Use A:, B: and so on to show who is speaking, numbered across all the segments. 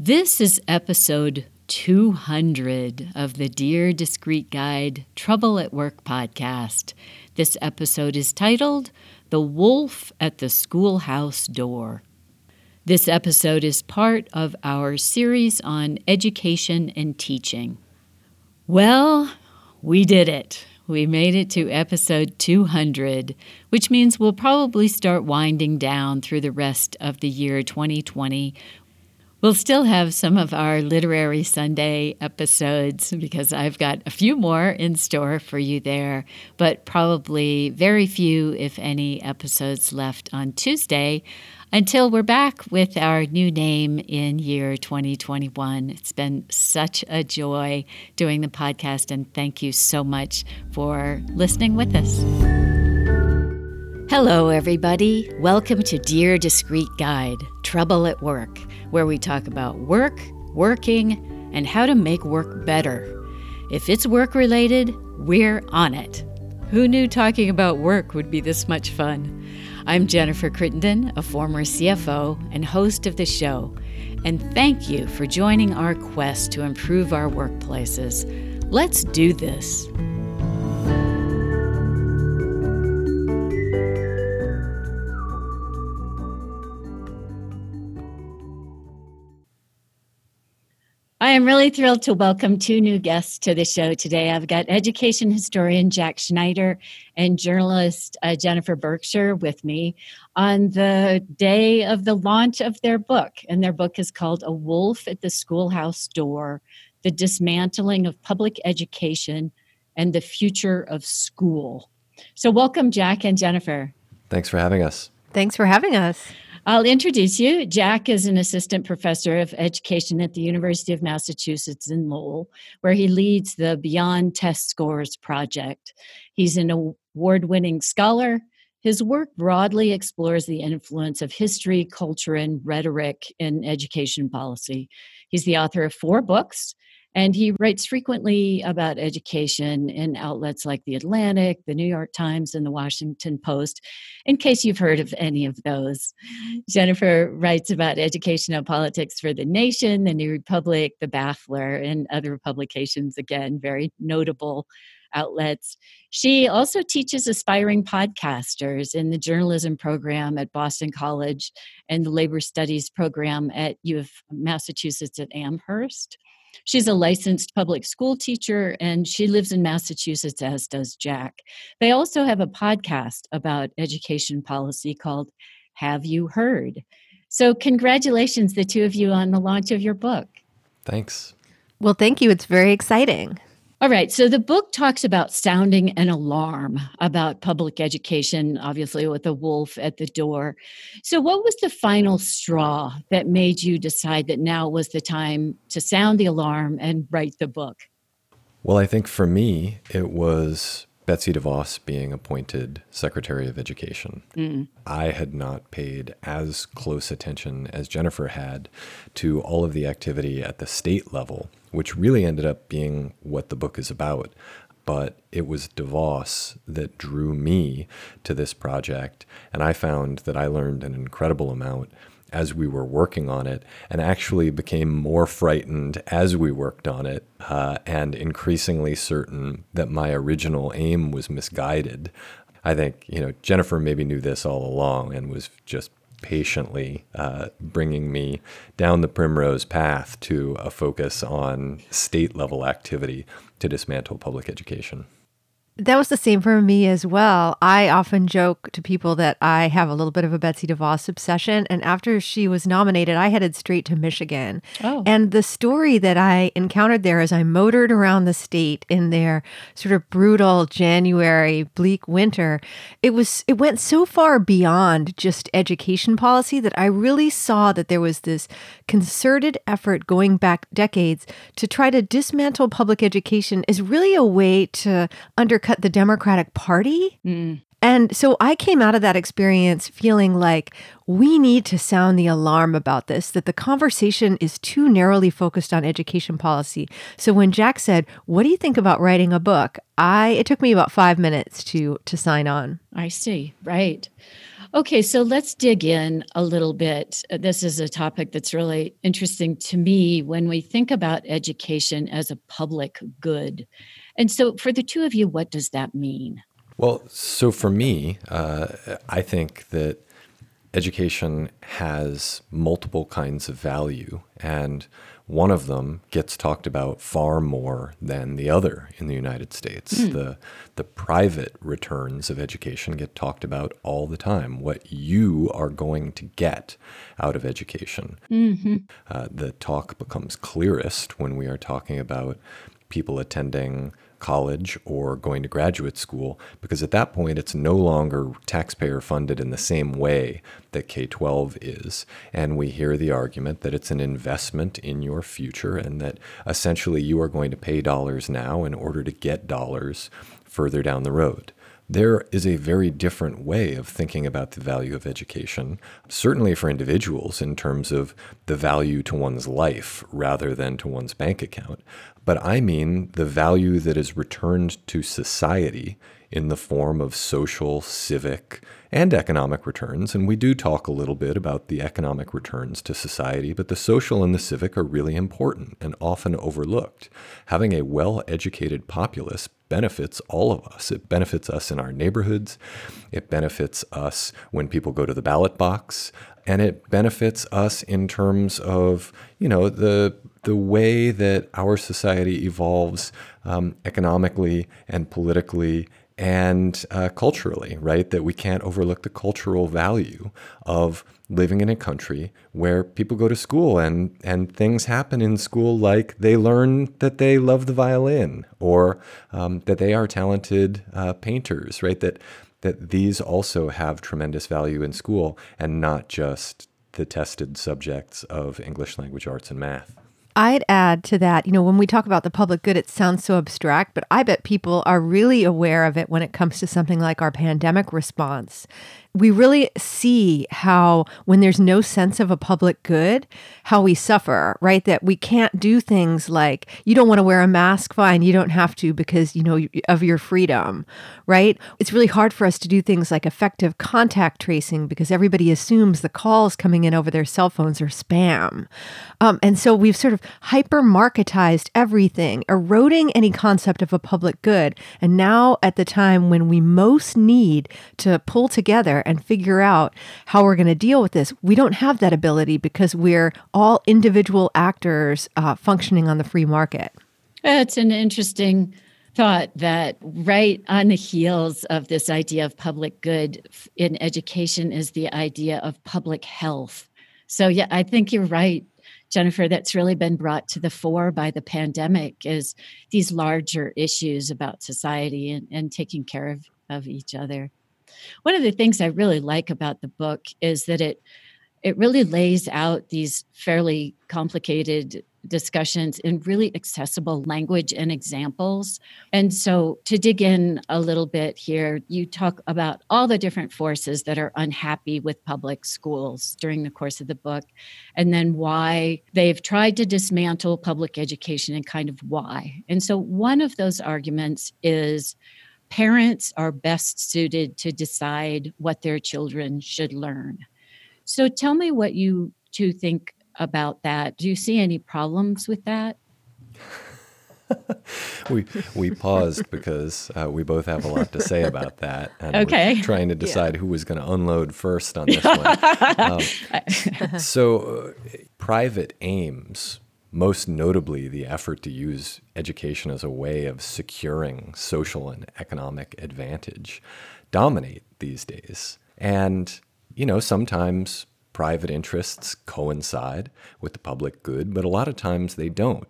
A: This is episode 200 of the Dear Discreet Guide Trouble at Work podcast. This episode is titled The Wolf at the Schoolhouse Door. This episode is part of our series on education and teaching. Well, we did it. We made it to episode 200, which means we'll probably start winding down through the rest of the year 2020 We'll still have some of our Literary Sunday episodes because I've got a few more in store for you there, but probably very few, if any, episodes left on Tuesday until we're back with our new name in year 2021. It's been such a joy doing the podcast, and thank you so much for listening with us. Hello, everybody. Welcome to Dear Discreet Guide Trouble at Work where we talk about work, working, and how to make work better. If it's work related, we're on it. Who knew talking about work would be this much fun? I'm Jennifer Crittenden, a former CFO and host of the show, and thank you for joining our quest to improve our workplaces. Let's do this. I am really thrilled to welcome two new guests to the show today. I've got education historian Jack Schneider and journalist uh, Jennifer Berkshire with me on the day of the launch of their book. And their book is called A Wolf at the Schoolhouse Door The Dismantling of Public Education and the Future of School. So, welcome, Jack and Jennifer.
B: Thanks for having us.
C: Thanks for having us.
A: I'll introduce you. Jack is an assistant professor of education at the University of Massachusetts in Lowell, where he leads the Beyond Test Scores project. He's an award winning scholar. His work broadly explores the influence of history, culture, and rhetoric in education policy. He's the author of four books, and he writes frequently about education in outlets like The Atlantic, The New York Times, and The Washington Post, in case you've heard of any of those. Jennifer writes about educational politics for The Nation, The New Republic, The Baffler, and other publications, again, very notable outlets. She also teaches aspiring podcasters in the journalism program at Boston College and the labor studies program at U of Massachusetts at Amherst. She's a licensed public school teacher and she lives in Massachusetts, as does Jack. They also have a podcast about education policy called Have You Heard? So, congratulations, the two of you, on the launch of your book.
B: Thanks.
C: Well, thank you. It's very exciting.
A: All right. So the book talks about sounding an alarm about public education, obviously, with a wolf at the door. So, what was the final straw that made you decide that now was the time to sound the alarm and write the book?
B: Well, I think for me, it was Betsy DeVos being appointed Secretary of Education. Mm. I had not paid as close attention as Jennifer had to all of the activity at the state level which really ended up being what the book is about. But it was DeVos that drew me to this project. And I found that I learned an incredible amount as we were working on it and actually became more frightened as we worked on it uh, and increasingly certain that my original aim was misguided. I think, you know, Jennifer maybe knew this all along and was just patiently uh, bringing me down the primrose path to a focus on state level activity to dismantle public education.
C: That was the same for me as well. I often joke to people that I have a little bit of a Betsy DeVos obsession. And after she was nominated, I headed straight to Michigan. Oh. And the story that I encountered there as I motored around the state in their sort of brutal January, bleak winter, it was it went so far beyond just education policy that I really saw that there was this concerted effort going back decades to try to dismantle public education is really a way to undercut the Democratic Party. Mm. And so I came out of that experience feeling like we need to sound the alarm about this, that the conversation is too narrowly focused on education policy. So when Jack said, What do you think about writing a book? I it took me about five minutes to to sign on.
A: I see. Right. Okay, so let's dig in a little bit. This is a topic that's really interesting to me when we think about education as a public good. And so, for the two of you, what does that mean?
B: Well, so for me, uh, I think that education has multiple kinds of value, and one of them gets talked about far more than the other in the United States. Mm. The the private returns of education get talked about all the time. What you are going to get out of education. Mm-hmm. Uh, the talk becomes clearest when we are talking about people attending college or going to graduate school because at that point it's no longer taxpayer funded in the same way that K 12 is. And we hear the argument that it's an investment in your future and that essentially you are going to pay dollars now in order to get dollars further down the road. There is a very different way of thinking about the value of education, certainly for individuals in terms of the value to one's life rather than to one's bank account but I mean the value that is returned to society in the form of social, civic, and economic returns. And we do talk a little bit about the economic returns to society, but the social and the civic are really important and often overlooked. Having a well educated populace benefits all of us. It benefits us in our neighborhoods. It benefits us when people go to the ballot box. And it benefits us in terms of, you know, the the way that our society evolves um, economically and politically and uh, culturally, right? That we can't overlook the cultural value of living in a country where people go to school and, and things happen in school like they learn that they love the violin or um, that they are talented uh, painters, right? That, that these also have tremendous value in school and not just the tested subjects of English language arts and math.
C: I'd add to that, you know, when we talk about the public good, it sounds so abstract, but I bet people are really aware of it when it comes to something like our pandemic response we really see how when there's no sense of a public good how we suffer right? That we can't do things like you don't want to wear a mask fine you don't have to because you know of your freedom right? It's really hard for us to do things like effective contact tracing because everybody assumes the calls coming in over their cell phones are spam um, and so we've sort of hyper marketized everything eroding any concept of a public good and now at the time when we most need to pull together and figure out how we're going to deal with this. We don't have that ability because we're all individual actors uh, functioning on the free market.
A: It's an interesting thought that right on the heels of this idea of public good in education is the idea of public health. So, yeah, I think you're right. Jennifer, that's really been brought to the fore by the pandemic is these larger issues about society and, and taking care of, of each other. One of the things I really like about the book is that it it really lays out these fairly complicated discussions in really accessible language and examples. And so, to dig in a little bit here, you talk about all the different forces that are unhappy with public schools during the course of the book, and then why they've tried to dismantle public education and kind of why. And so, one of those arguments is parents are best suited to decide what their children should learn. So tell me what you two think about that. Do you see any problems with that?
B: we we paused because uh, we both have a lot to say about that, and
A: okay.
B: trying to decide yeah. who was going to unload first on this one. Um, so, uh, private aims most notably the effort to use education as a way of securing social and economic advantage, dominate these days. And, you know, sometimes private interests coincide with the public good, but a lot of times they don't.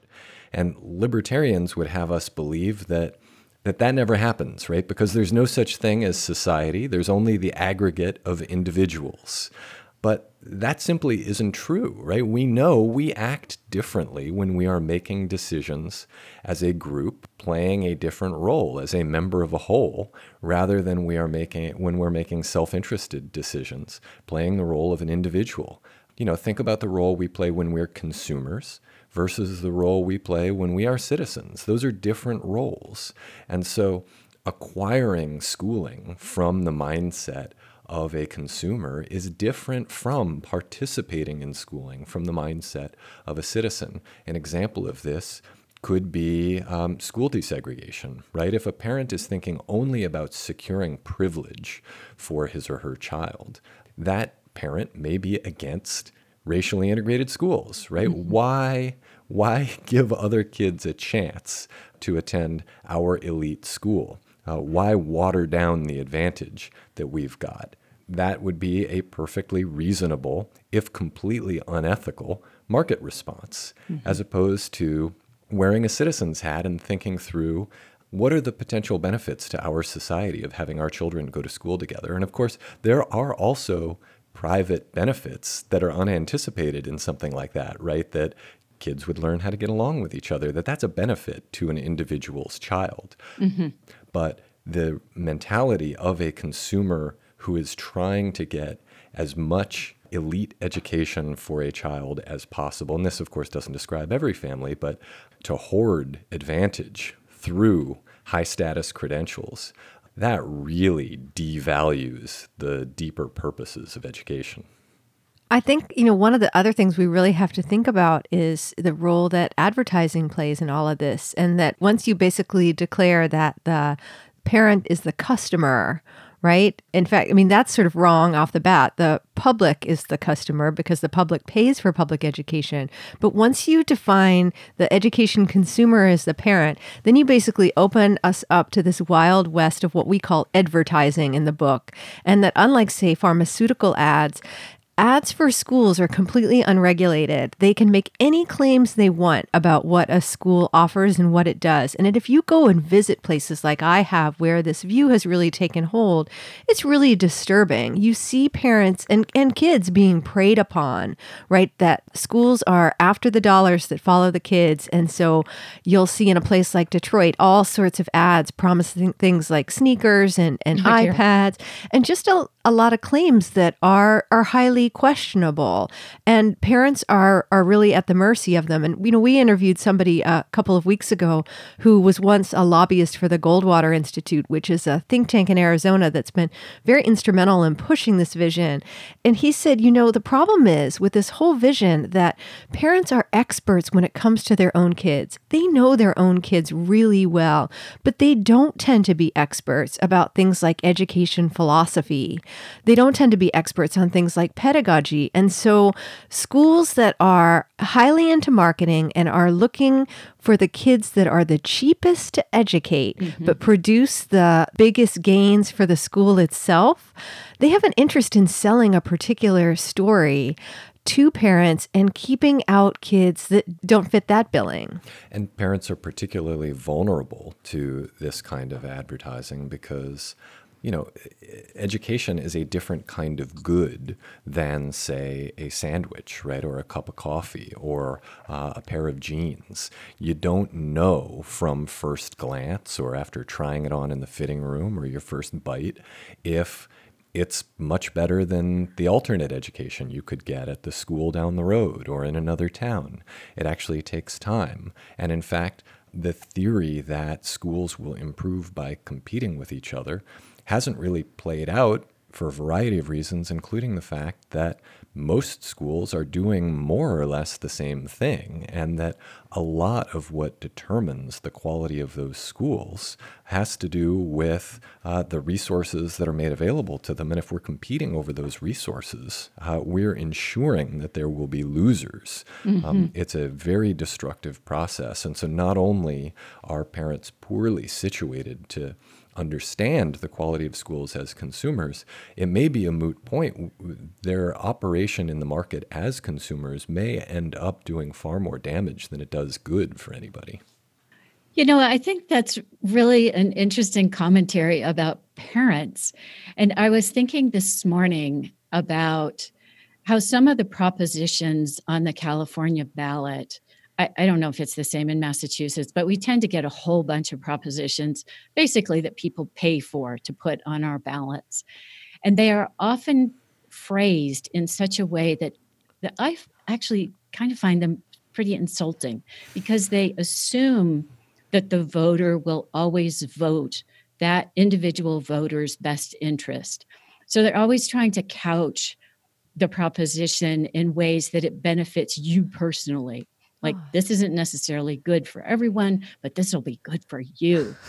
B: And libertarians would have us believe that that that never happens, right? Because there's no such thing as society. There's only the aggregate of individuals. But that simply isn't true, right? We know we act differently when we are making decisions as a group, playing a different role as a member of a whole, rather than we are making when we're making self-interested decisions, playing the role of an individual. You know, think about the role we play when we're consumers versus the role we play when we are citizens. Those are different roles. And so acquiring schooling from the mindset of a consumer is different from participating in schooling from the mindset of a citizen. An example of this could be um, school desegregation, right? If a parent is thinking only about securing privilege for his or her child, that parent may be against racially integrated schools, right? Mm-hmm. Why why give other kids a chance to attend our elite school? Uh, why water down the advantage that we've got? That would be a perfectly reasonable, if completely unethical, market response, mm-hmm. as opposed to wearing a citizen's hat and thinking through what are the potential benefits to our society of having our children go to school together? And of course, there are also private benefits that are unanticipated in something like that, right? That kids would learn how to get along with each other, that that's a benefit to an individual's child. Mm-hmm. But the mentality of a consumer who is trying to get as much elite education for a child as possible, and this, of course, doesn't describe every family, but to hoard advantage through high status credentials, that really devalues the deeper purposes of education.
C: I think, you know, one of the other things we really have to think about is the role that advertising plays in all of this. And that once you basically declare that the parent is the customer, right? In fact, I mean, that's sort of wrong off the bat. The public is the customer because the public pays for public education. But once you define the education consumer as the parent, then you basically open us up to this wild west of what we call advertising in the book. And that, unlike, say, pharmaceutical ads, Ads for schools are completely unregulated. They can make any claims they want about what a school offers and what it does. And if you go and visit places like I have where this view has really taken hold, it's really disturbing. You see parents and, and kids being preyed upon, right? That schools are after the dollars that follow the kids. And so you'll see in a place like Detroit all sorts of ads promising things like sneakers and, and oh, iPads and just a, a lot of claims that are are highly questionable. And parents are are really at the mercy of them. And you know we interviewed somebody uh, a couple of weeks ago who was once a lobbyist for the Goldwater Institute which is a think tank in Arizona that's been very instrumental in pushing this vision. And he said you know the problem is with this whole vision that parents are experts when it comes to their own kids. They know their own kids really well but they don't tend to be experts about things like education philosophy. They don't tend to be experts on things like pedagogy. And so, schools that are highly into marketing and are looking for the kids that are the cheapest to educate, mm-hmm. but produce the biggest gains for the school itself, they have an interest in selling a particular story to parents and keeping out kids that don't fit that billing.
B: And parents are particularly vulnerable to this kind of advertising because you know, education is a different kind of good than, say, a sandwich, right, or a cup of coffee, or uh, a pair of jeans. You don't know from first glance or after trying it on in the fitting room or your first bite if it's much better than the alternate education you could get at the school down the road or in another town. It actually takes time. And in fact, the theory that schools will improve by competing with each other hasn't really played out for a variety of reasons, including the fact that most schools are doing more or less the same thing, and that a lot of what determines the quality of those schools has to do with uh, the resources that are made available to them. And if we're competing over those resources, uh, we're ensuring that there will be losers. Mm-hmm. Um, it's a very destructive process. And so not only are parents poorly situated to understand the quality of schools as consumers, it may be a moot point. Their operation in the market as consumers may end up doing far more damage than it does good for anybody.
A: You know, I think that's really an interesting commentary about parents. And I was thinking this morning about how some of the propositions on the California ballot I, I, don't know if it's the same in Massachusetts, but we tend to get a whole bunch of propositions basically that people pay for to put on our ballots. And they are often phrased in such a way that, that I actually kind of find them pretty insulting because they assume that the voter will always vote that individual voter's best interest. So they're always trying to couch the proposition in ways that it benefits you personally like, oh. this isn't necessarily good for everyone, but this will be good for you.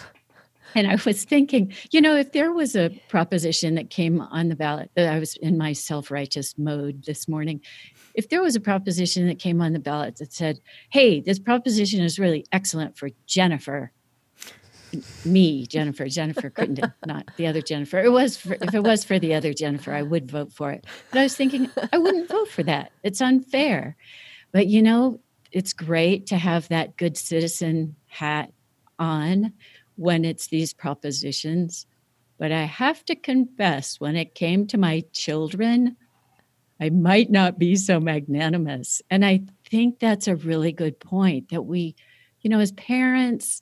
A: And I was thinking, you know, if there was a proposition that came on the ballot, that I was in my self righteous mode this morning. If there was a proposition that came on the ballot that said, hey, this proposition is really excellent for Jennifer, me, Jennifer, Jennifer Crittenden, not the other Jennifer. It was for, if it was for the other Jennifer, I would vote for it. But I was thinking, I wouldn't vote for that. It's unfair. But you know, it's great to have that good citizen hat on when it's these propositions. But I have to confess, when it came to my children, I might not be so magnanimous. And I think that's a really good point that we, you know, as parents,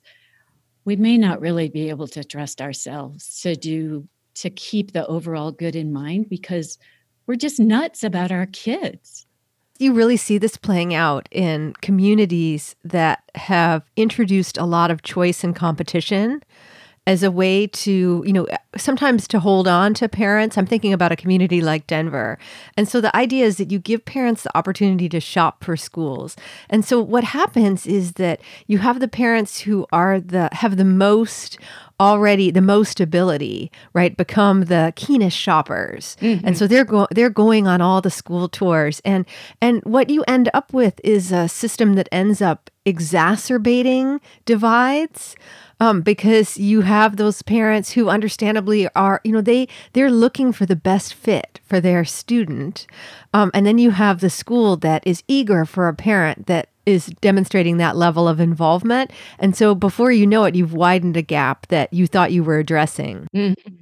A: we may not really be able to trust ourselves to do, to keep the overall good in mind because we're just nuts about our kids
C: you really see this playing out in communities that have introduced a lot of choice and competition as a way to, you know, sometimes to hold on to parents. I'm thinking about a community like Denver. And so the idea is that you give parents the opportunity to shop for schools. And so what happens is that you have the parents who are the have the most already the most ability, right, become the keenest shoppers. Mm-hmm. And so they're go- they're going on all the school tours and and what you end up with is a system that ends up exacerbating divides um, because you have those parents who understandably are you know they they're looking for the best fit for their student um, and then you have the school that is eager for a parent that is demonstrating that level of involvement and so before you know it you've widened a gap that you thought you were addressing mm-hmm.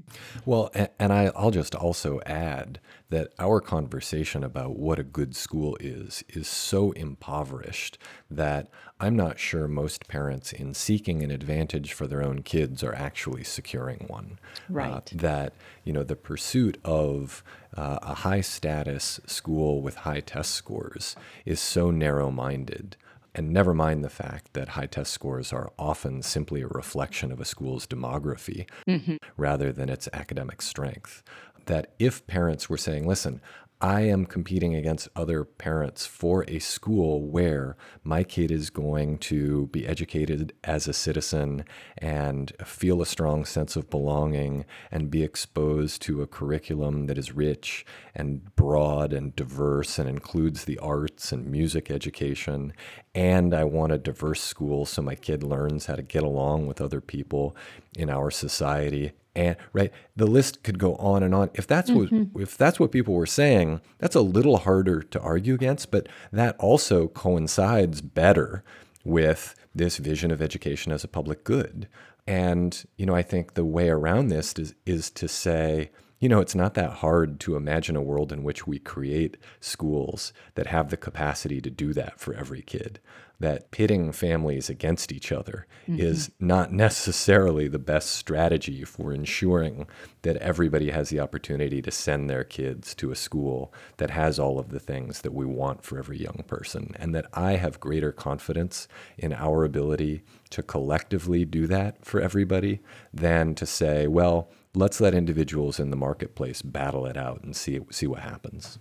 B: well and I, i'll just also add that our conversation about what a good school is is so impoverished that I'm not sure most parents, in seeking an advantage for their own kids, are actually securing one.
A: Uh, right.
B: Uh, that you know the pursuit of uh, a high status school with high test scores is so narrow minded. And never mind the fact that high test scores are often simply a reflection of a school's demography mm-hmm. rather than its academic strength that if parents were saying, listen, I am competing against other parents for a school where my kid is going to be educated as a citizen and feel a strong sense of belonging and be exposed to a curriculum that is rich and broad and diverse and includes the arts and music education. And I want a diverse school so my kid learns how to get along with other people in our society and right the list could go on and on. If that's mm-hmm. what if that's what people were saying that's a little harder to argue against but that also coincides better with this vision of education as a public good. And you know i think the way around this is is to say you know, it's not that hard to imagine a world in which we create schools that have the capacity to do that for every kid that pitting families against each other mm-hmm. is not necessarily the best strategy for ensuring that everybody has the opportunity to send their kids to a school that has all of the things that we want for every young person. And that I have greater confidence in our ability to collectively do that for everybody than to say, well, let's let individuals in the marketplace battle it out and see, see what happens.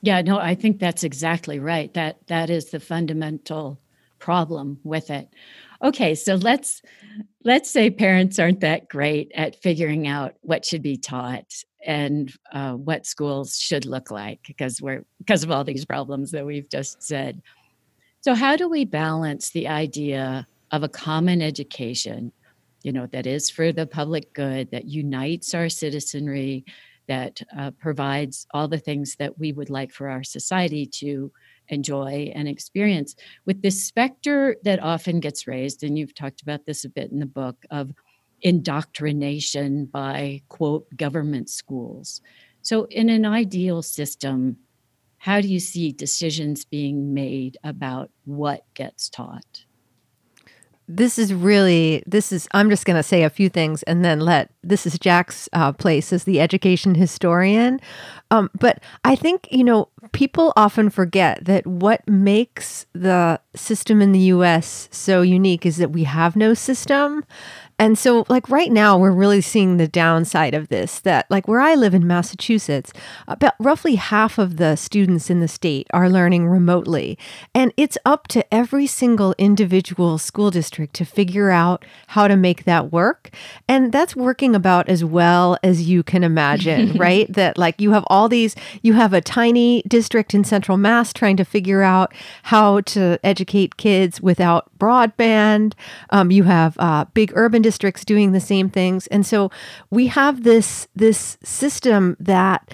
A: Yeah, no, I think that's exactly right. That that is the fundamental problem with it. Okay, so let's let's say parents aren't that great at figuring out what should be taught and uh, what schools should look like because we're because of all these problems that we've just said. So how do we balance the idea of a common education, you know, that is for the public good, that unites our citizenry, that uh, provides all the things that we would like for our society to enjoy and experience with this specter that often gets raised and you've talked about this a bit in the book of indoctrination by quote government schools so in an ideal system how do you see decisions being made about what gets taught?
C: This is really this is i'm just going to say a few things and then let this is jack's uh, place as the education historian. Um, but i think you know people often forget that what makes the system in the us so unique is that we have no system and so, like right now, we're really seeing the downside of this. That, like where I live in Massachusetts, about roughly half of the students in the state are learning remotely. And it's up to every single individual school district to figure out how to make that work. And that's working about as well as you can imagine, right? That, like, you have all these, you have a tiny district in central Mass trying to figure out how to educate kids without broadband. Um, you have uh, big urban districts doing the same things. And so we have this this system that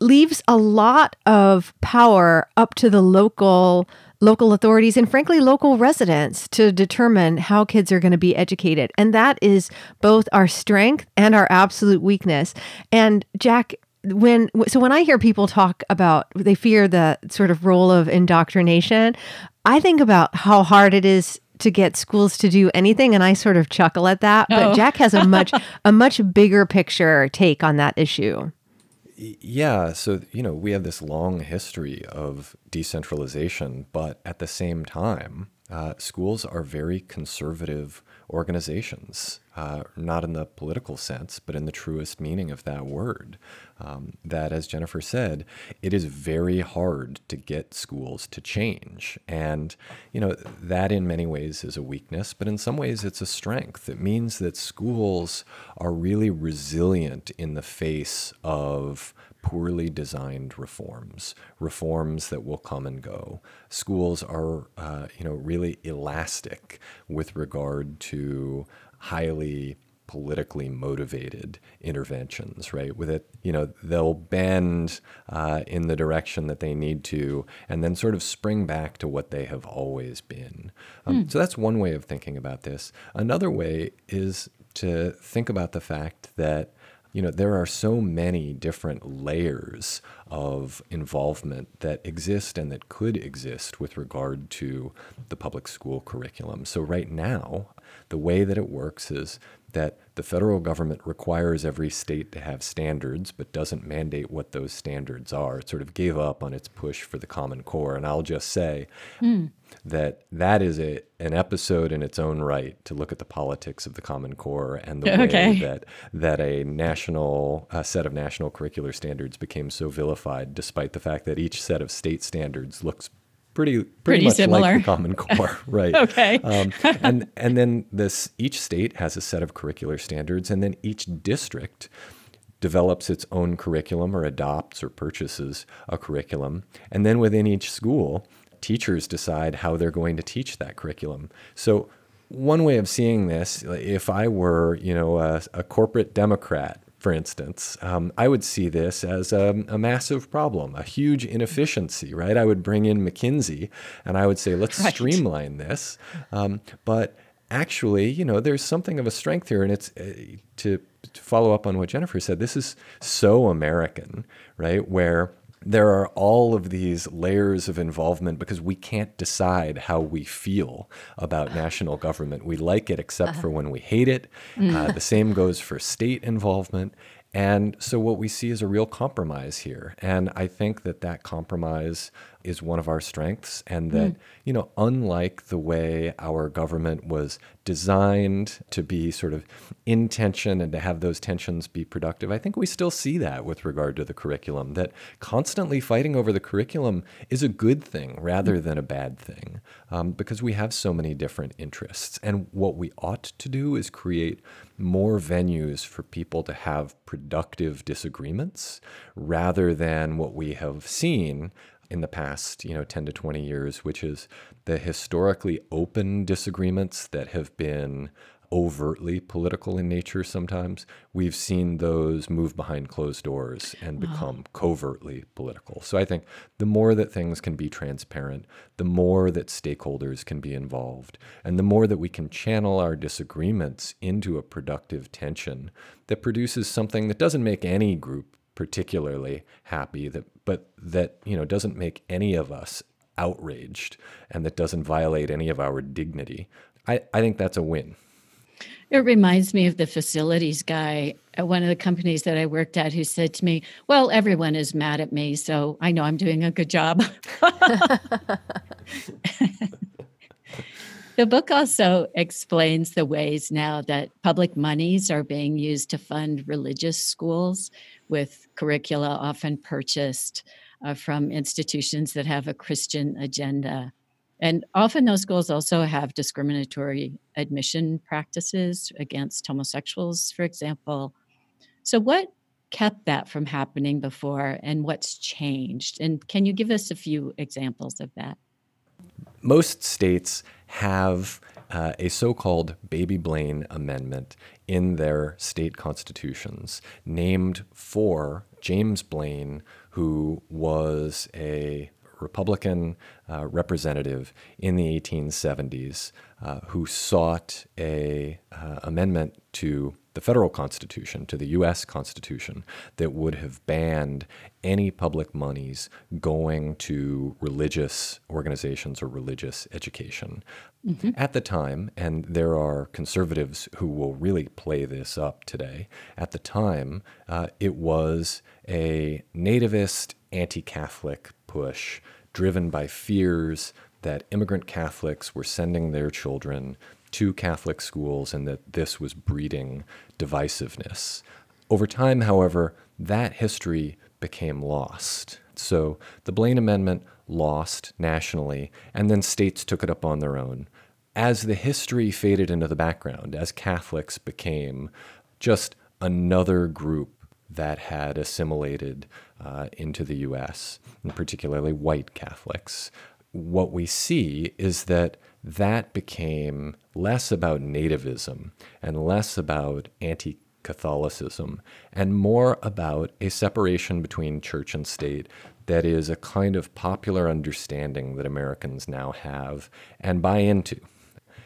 C: leaves a lot of power up to the local local authorities and frankly local residents to determine how kids are going to be educated and that is both our strength and our absolute weakness and jack when so when i hear people talk about they fear the sort of role of indoctrination i think about how hard it is to get schools to do anything and I sort of chuckle at that but oh. Jack has a much a much bigger picture take on that issue.
B: Yeah, so you know, we have this long history of decentralization, but at the same time, uh, schools are very conservative organizations, uh, not in the political sense, but in the truest meaning of that word. Um, that, as Jennifer said, it is very hard to get schools to change. And, you know, that in many ways is a weakness, but in some ways it's a strength. It means that schools are really resilient in the face of poorly designed reforms, reforms that will come and go. Schools are, uh, you know, really elastic with regard to highly politically motivated interventions, right? With it, you know, they'll bend uh, in the direction that they need to and then sort of spring back to what they have always been. Um, mm. So that's one way of thinking about this. Another way is to think about the fact that you know, there are so many different layers of involvement that exist and that could exist with regard to the public school curriculum. So, right now, the way that it works is that the federal government requires every state to have standards, but doesn't mandate what those standards are. It sort of gave up on its push for the Common Core. And I'll just say mm. That that is a, an episode in its own right to look at the politics of the Common Core and the okay. way that, that a national a set of national curricular standards became so vilified, despite the fact that each set of state standards looks pretty pretty, pretty much similar. like the Common Core, right?
A: okay. Um,
B: and and then this each state has a set of curricular standards, and then each district develops its own curriculum or adopts or purchases a curriculum, and then within each school, teachers decide how they're going to teach that curriculum. So one way of seeing this, if I were, you know, a, a corporate Democrat for instance, um, I would see this as a, a, massive problem, a huge inefficiency, right? I would bring in McKinsey and I would say, let's right. streamline this. Um, but actually, you know, there's something of a strength here. And it's uh, to, to follow up on what Jennifer said, this is so American, right? Where there are all of these layers of involvement because we can't decide how we feel about national government. We like it except for when we hate it. Mm. Uh, the same goes for state involvement. And so what we see is a real compromise here. And I think that that compromise is one of our strengths and that mm. you know unlike the way our government was designed to be sort of in tension and to have those tensions be productive i think we still see that with regard to the curriculum that constantly fighting over the curriculum is a good thing rather than a bad thing um, because we have so many different interests and what we ought to do is create more venues for people to have productive disagreements rather than what we have seen in the past, you know, 10 to 20 years, which is the historically open disagreements that have been overtly political in nature sometimes, we've seen those move behind closed doors and become wow. covertly political. So I think the more that things can be transparent, the more that stakeholders can be involved, and the more that we can channel our disagreements into a productive tension that produces something that doesn't make any group particularly happy, that but that, you know, doesn't make any of us outraged and that doesn't violate any of our dignity, I, I think that's a win.
A: It reminds me of the facilities guy at one of the companies that I worked at who said to me, Well, everyone is mad at me, so I know I'm doing a good job. the book also explains the ways now that public monies are being used to fund religious schools with curricula often purchased uh, from institutions that have a Christian agenda. And often those schools also have discriminatory admission practices against homosexuals, for example. So, what kept that from happening before and what's changed? And can you give us a few examples of that?
B: Most states have uh, a so called Baby Blaine Amendment in their state constitutions named for James Blaine, who was a Republican uh, representative in the 1870s uh, who sought a uh, amendment to the federal constitution, to the U.S. Constitution, that would have banned any public monies going to religious organizations or religious education. Mm-hmm. At the time, and there are conservatives who will really play this up today, at the time, uh, it was a nativist, anti Catholic push driven by fears that immigrant Catholics were sending their children to Catholic schools and that this was breeding divisiveness. Over time, however, that history became lost. So the Blaine Amendment lost nationally, and then states took it up on their own. As the history faded into the background, as Catholics became just another group that had assimilated uh, into the US, and particularly white Catholics, what we see is that that became less about nativism and less about anti Catholicism and more about a separation between church and state that is a kind of popular understanding that Americans now have and buy into.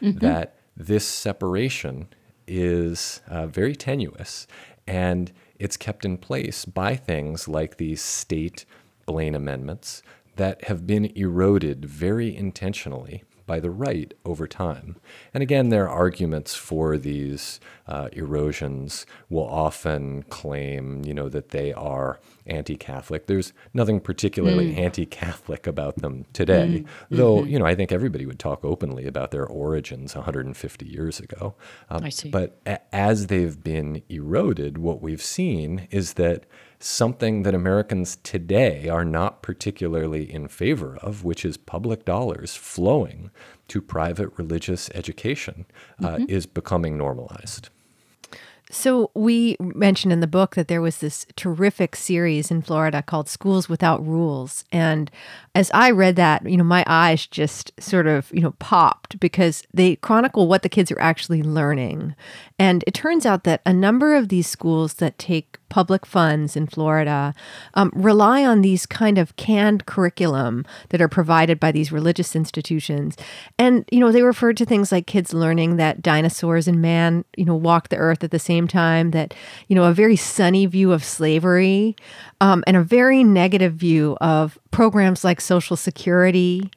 B: Mm-hmm. That this separation is uh, very tenuous and it's kept in place by things like these state Blaine amendments that have been eroded very intentionally by the right over time. And again, their arguments for these uh, erosions will often claim, you know, that they are anti-Catholic. There's nothing particularly mm. anti-Catholic about them today, mm. though, mm-hmm. you know, I think everybody would talk openly about their origins 150 years ago.
A: Um, I see.
B: But a- as they've been eroded, what we've seen is that something that Americans today are not particularly in favor of, which is public dollars flowing to private religious education, uh, mm-hmm. is becoming normalized.
C: So, we mentioned in the book that there was this terrific series in Florida called Schools Without Rules. And as I read that, you know, my eyes just sort of, you know, popped because they chronicle what the kids are actually learning. And it turns out that a number of these schools that take public funds in Florida um, rely on these kind of canned curriculum that are provided by these religious institutions. And, you know, they refer to things like kids learning that dinosaurs and man, you know, walked the earth at the same time, that, you know, a very sunny view of slavery um, and a very negative view of programs like Social Security.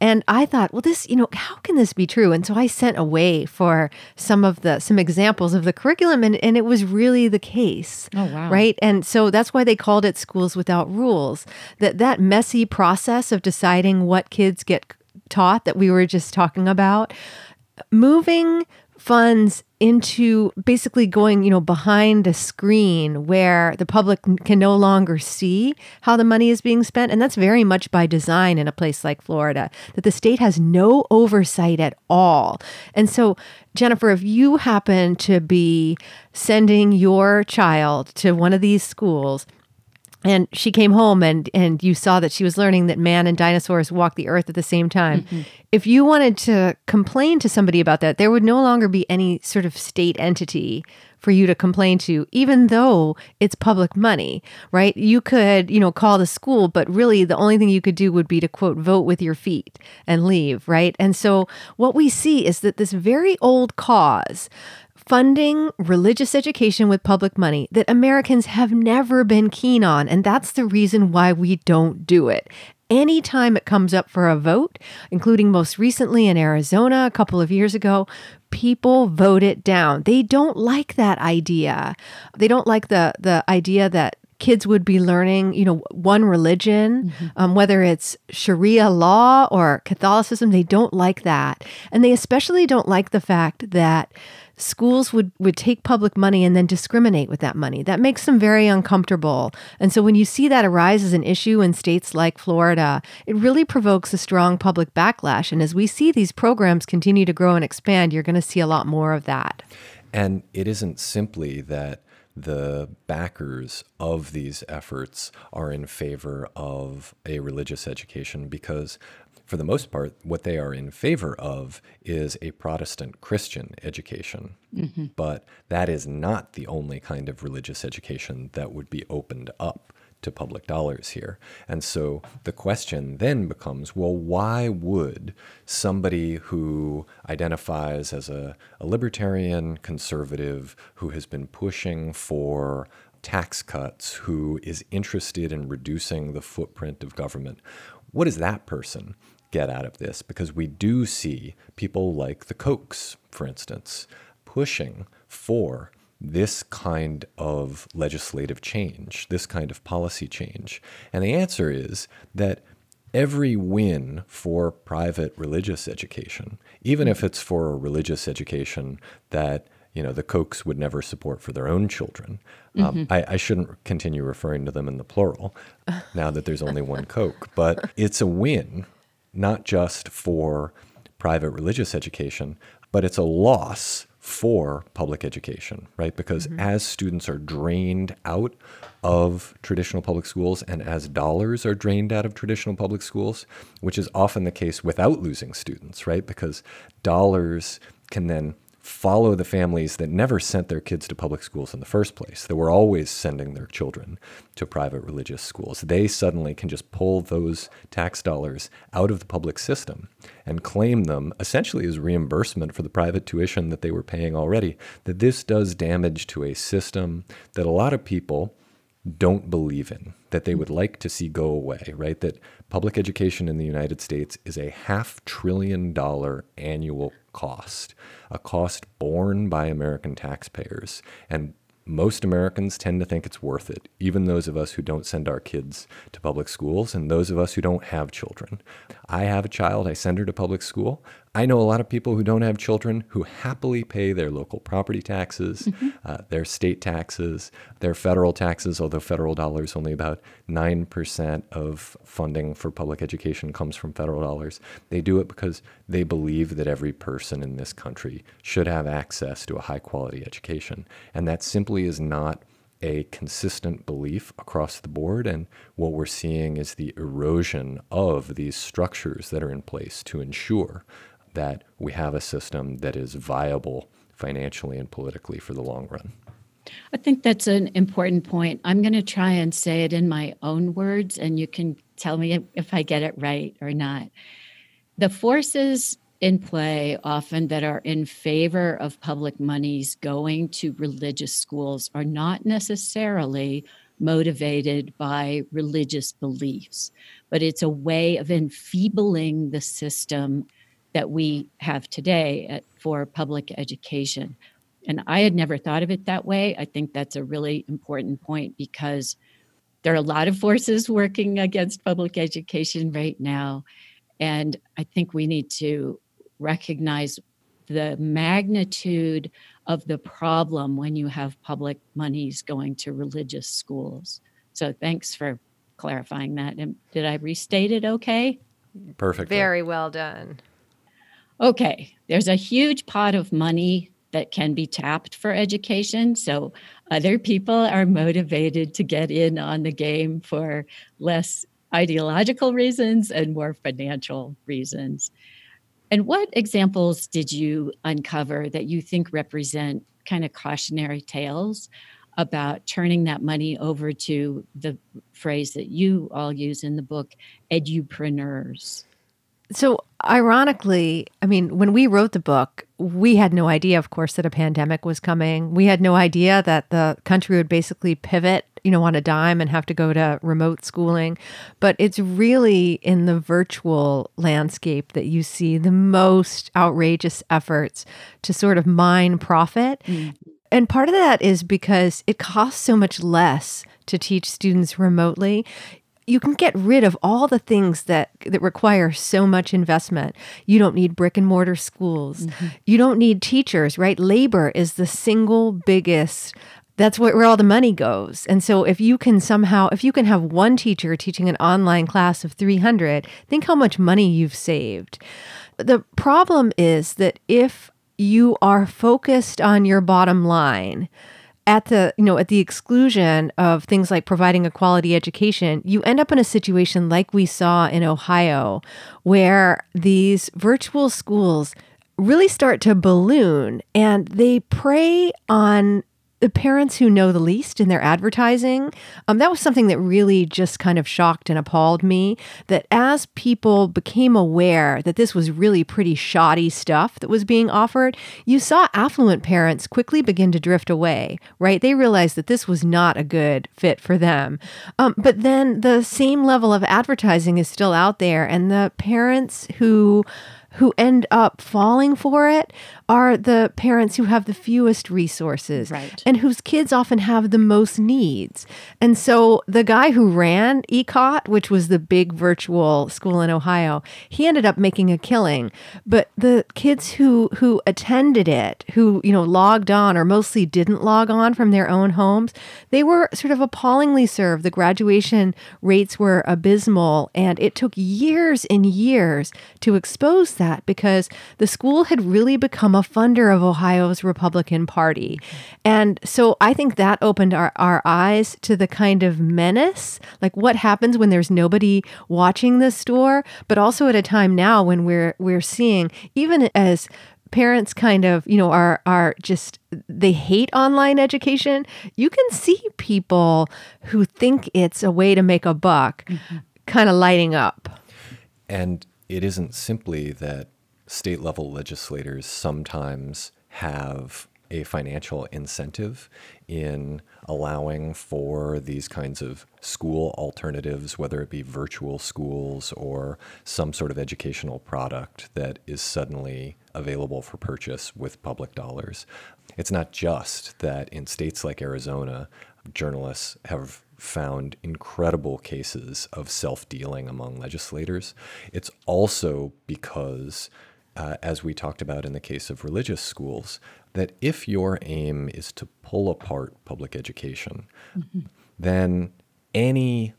C: And I thought, well, this, you know, how can this be true? And so I sent away for some of the some examples of the curriculum, and, and it was really the case.
A: Oh wow.
C: Right. And so that's why they called it schools without rules. That that messy process of deciding what kids get taught that we were just talking about, moving funds into basically going, you know, behind a screen where the public can no longer see how the money is being spent. And that's very much by design in a place like Florida, that the state has no oversight at all. And so, Jennifer, if you happen to be sending your child to one of these schools, and she came home and and you saw that she was learning that man and dinosaurs walk the earth at the same time. Mm-hmm. if you wanted to complain to somebody about that there would no longer be any sort of state entity for you to complain to even though it's public money right? You could you know call the school but really the only thing you could do would be to quote vote with your feet and leave right? And so what we see is that this very old cause funding religious education with public money that Americans have never been keen on. And that's the reason why we don't do it. Anytime it comes up for a vote, including most recently in Arizona a couple of years ago, people vote it down. They don't like that idea. They don't like the the idea that kids would be learning, you know, one religion, mm-hmm. um, whether it's Sharia law or Catholicism. They don't like that, and they especially don't like the fact that schools would would take public money and then discriminate with that money. That makes them very uncomfortable. And so when you see that arise as an issue in states like Florida, it really provokes a strong public backlash. And as we see these programs continue to grow and expand, you're going to see a lot more of that.
B: And it isn't simply that the backers of these efforts are in favor of a religious education because for the most part, what they are in favor of is a Protestant Christian education. Mm-hmm. But that is not the only kind of religious education that would be opened up to public dollars here. And so the question then becomes well, why would somebody who identifies as a, a libertarian conservative who has been pushing for tax cuts, who is interested in reducing the footprint of government, what is that person get out of this because we do see people like the Kochs, for instance, pushing for this kind of legislative change, this kind of policy change. And the answer is that every win for private religious education, even if it's for a religious education that you know the Kochs would never support for their own children. Um, mm-hmm. I, I, shouldn't continue referring to them in the plural now that there's only one Koch, but it's a win not just for private religious education, but it's a loss for public education, right? Because mm-hmm. as students are drained out of traditional public schools and as dollars are drained out of traditional public schools, which is often the case without losing students, right? Because dollars can then follow the families that never sent their kids to public schools in the first place, that were always sending their children to private religious schools. They suddenly can just pull those tax dollars out of the public system and claim them essentially as reimbursement for the private tuition that they were paying already. That this does damage to a system that a lot of people don't believe in, that they would like to see go away, right? That public education in the United States is a half trillion dollar annual cost, a cost borne by American taxpayers. And most Americans tend to think it's worth it, even those of us who don't send our kids to public schools and those of us who don't have children. I have a child, I send her to public school. I know a lot of people who don't have children who happily pay their local property taxes, mm-hmm. uh, their state taxes, their federal taxes, although federal dollars only about 9% of funding for public education comes from federal dollars. They do it because they believe that every person in this country should have access to a high quality education. And that simply is not a consistent belief across the board. And what we're seeing is the erosion of these structures that are in place to ensure that we have a system that is viable financially and politically for the long run.
A: I think that's an important point. I'm going to try and say it in my own words, and you can tell me if I get it right or not. The forces in play often that are in favor of public monies going to religious schools are not necessarily motivated by religious beliefs, but it's a way of enfeebling the system that we have today at, for public education. And I had never thought of it that way. I think that's a really important point because there are a lot of forces working against public education right now. And I think we need to recognize the magnitude of the problem when you have public monies going to religious schools. So thanks for clarifying that. And did I restate it okay?
B: Perfect.
C: Very well done
A: okay, there's a huge pot of money that can be tapped for education. So other people are motivated to get in on the game for less ideological reasons and more financial reasons. And what examples did you uncover that you think represent kind of cautionary tales about turning that money over to the phrase that you all use in the book, edupreneurs?
C: So, ironically, I mean, when we wrote the book, we had no idea, of course, that a pandemic was coming. We had no idea that the country would basically pivot, you know, on a dime and have to go to remote schooling. But it's really in the virtual landscape that you see the most outrageous efforts to sort of mine profit. Mm. And part of that is because it costs so much less to teach students remotely you can get rid of all the things that that require so much investment. You don't need brick and mortar schools. Mm-hmm. You don't need teachers, right? Labor is the single biggest that's where all the money goes. And so if you can somehow if you can have one teacher teaching an online class of 300, think how much money you've saved. The problem is that if you are focused on your bottom line, at the you know at the exclusion of things like providing a quality education you end up in a situation like we saw in ohio where these virtual schools really start to balloon and they prey on the parents who know the least in their advertising. Um, that was something that really just kind of shocked and appalled me. That as people became aware that this was really pretty shoddy stuff that was being offered, you saw affluent parents quickly begin to drift away, right? They realized that this was not a good fit for them. Um, but then the same level of advertising is still out there, and the parents who who end up falling for it are the parents who have the fewest resources
A: right.
C: and whose kids often have the most needs. And so the guy who ran ECOT, which was the big virtual school in Ohio, he ended up making a killing. But the kids who who attended it, who, you know, logged on or mostly didn't log on from their own homes, they were sort of appallingly served. The graduation rates were abysmal and it took years and years to expose that because the school had really become a funder of Ohio's Republican Party. And so I think that opened our, our eyes to the kind of menace, like what happens when there's nobody watching the store, but also at a time now when we're we're seeing even as parents kind of you know are are just they hate online education you can see people who think it's a way to make a buck mm-hmm. kind of lighting up
B: and it isn't simply that state level legislators sometimes have a financial incentive in allowing for these kinds of school alternatives, whether it be virtual schools or some sort of educational product that is suddenly available for purchase with public dollars. It's not just that in states like Arizona, journalists have found incredible cases of self dealing among legislators. It's also because uh, as we talked about in the case of religious schools, that if your aim is to pull apart public education, mm-hmm. then any,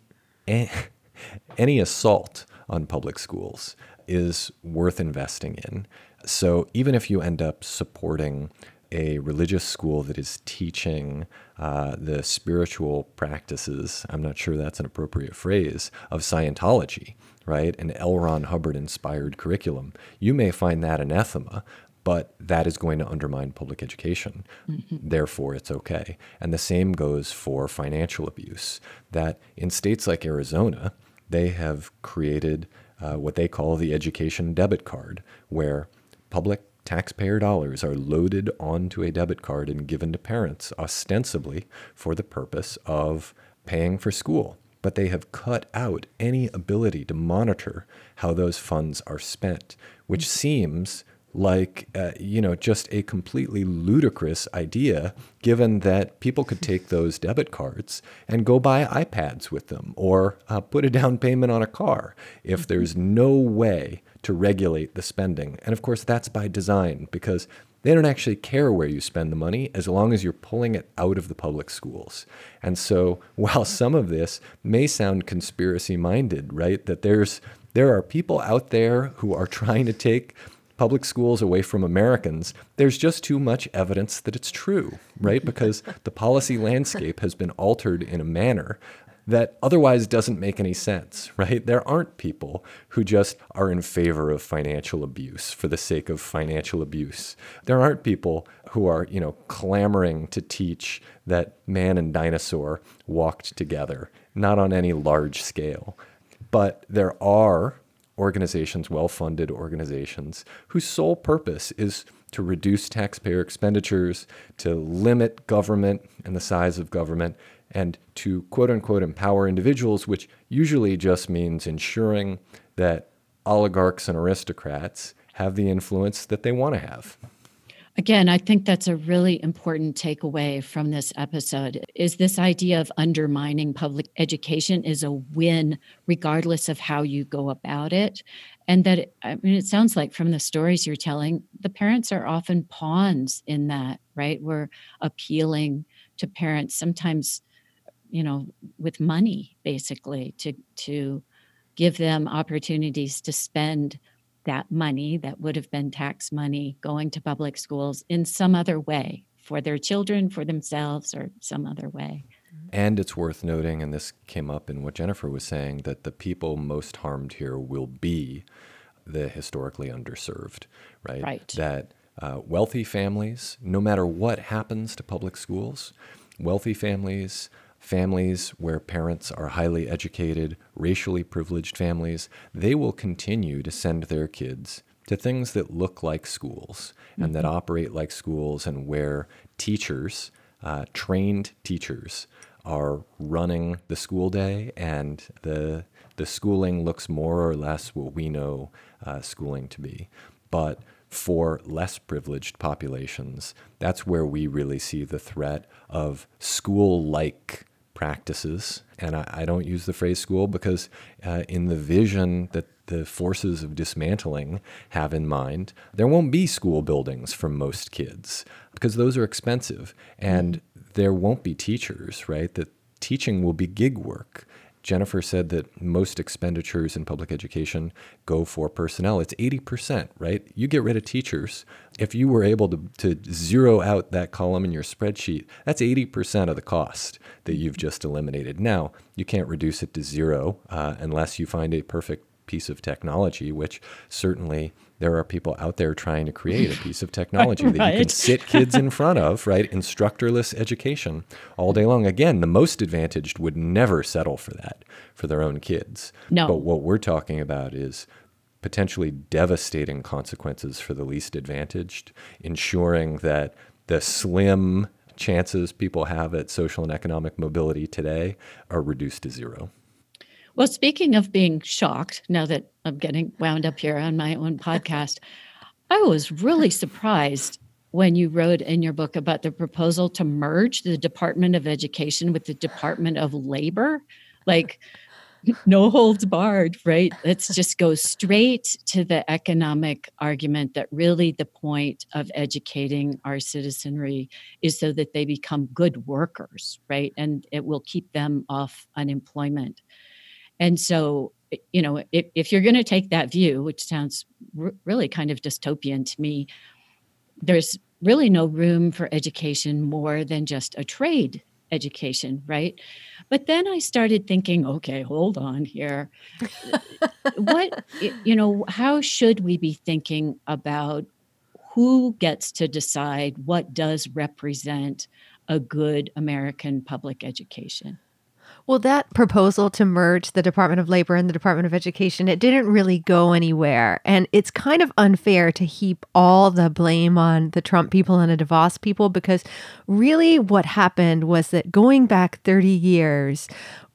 B: any any assault on public schools is worth investing in. So even if you end up supporting a religious school that is teaching uh, the spiritual practices, I'm not sure that's an appropriate phrase, of Scientology, right? An L. Ron Hubbard inspired curriculum. You may find that anathema, but that is going to undermine public education. Mm-hmm. Therefore, it's okay. And the same goes for financial abuse. That in states like Arizona, they have created uh, what they call the education debit card, where public taxpayer dollars are loaded onto a debit card and given to parents, ostensibly for the purpose of paying for school but they have cut out any ability to monitor how those funds are spent, which seems like uh, you know just a completely ludicrous idea given that people could take those debit cards and go buy iPads with them or uh, put a down payment on a car if there's no way to regulate the spending. And of course that's by design because they don't actually care where you spend the money as long as you're pulling it out of the public schools. And so, while some of this may sound conspiracy minded, right, that there's there are people out there who are trying to take public schools away from Americans, there's just too much evidence that it's true, right? Because the policy landscape has been altered in a manner that otherwise doesn't make any sense, right? There aren't people who just are in favor of financial abuse for the sake of financial abuse. There aren't people who are, you know, clamoring to teach that man and dinosaur walked together, not on any large scale. But there are organizations, well funded organizations, whose sole purpose is to reduce taxpayer expenditures, to limit government and the size of government, and to quote unquote empower individuals, which usually just means ensuring that oligarchs and aristocrats have the influence that they want to have.
A: Again, I think that's a really important takeaway from this episode is this idea of undermining public education is a win regardless of how you go about it. And that I mean it sounds like from the stories you're telling, the parents are often pawns in that, right? We're appealing to parents sometimes you know with money basically to to give them opportunities to spend that money that would have been tax money going to public schools in some other way for their children for themselves or some other way.
B: And it's worth noting and this came up in what jennifer was saying that the people most harmed here will be the historically underserved right,
A: right.
B: that uh, wealthy families no matter what happens to public schools wealthy families families where parents are highly educated, racially privileged families, they will continue to send their kids to things that look like schools and mm-hmm. that operate like schools and where teachers, uh, trained teachers, are running the school day and the the schooling looks more or less what we know uh, schooling to be. But for less privileged populations, that's where we really see the threat of school like practices. And I, I, don't use the phrase school because, uh, in the vision that the forces of dismantling have in mind, there won't be school buildings for most kids because those are expensive. And there won't be teachers, right? That teaching will be gig work. Jennifer said that most expenditures in public education go for personnel. It's 80%, right? You get rid of teachers. If you were able to, to zero out that column in your spreadsheet, that's 80% of the cost that you've just eliminated. Now, you can't reduce it to zero uh, unless you find a perfect piece of technology, which certainly there are people out there trying to create a piece of technology right. that you can sit kids in front of, right? Instructorless education all day long. Again, the most advantaged would never settle for that for their own kids.
A: No.
B: But what we're talking about is potentially devastating consequences for the least advantaged, ensuring that the slim chances people have at social and economic mobility today are reduced to zero.
A: Well, speaking of being shocked, now that I'm getting wound up here on my own podcast, I was really surprised when you wrote in your book about the proposal to merge the Department of Education with the Department of Labor. Like, no holds barred, right? Let's just go straight to the economic argument that really the point of educating our citizenry is so that they become good workers, right? And it will keep them off unemployment. And so, you know, if, if you're going to take that view, which sounds r- really kind of dystopian to me, there's really no room for education more than just a trade education, right? But then I started thinking, okay, hold on here. what, you know, how should we be thinking about who gets to decide what does represent a good American public education?
C: Well, that proposal to merge the Department of Labor and the Department of Education, it didn't really go anywhere. And it's kind of unfair to heap all the blame on the Trump people and the DeVos people because really what happened was that going back 30 years,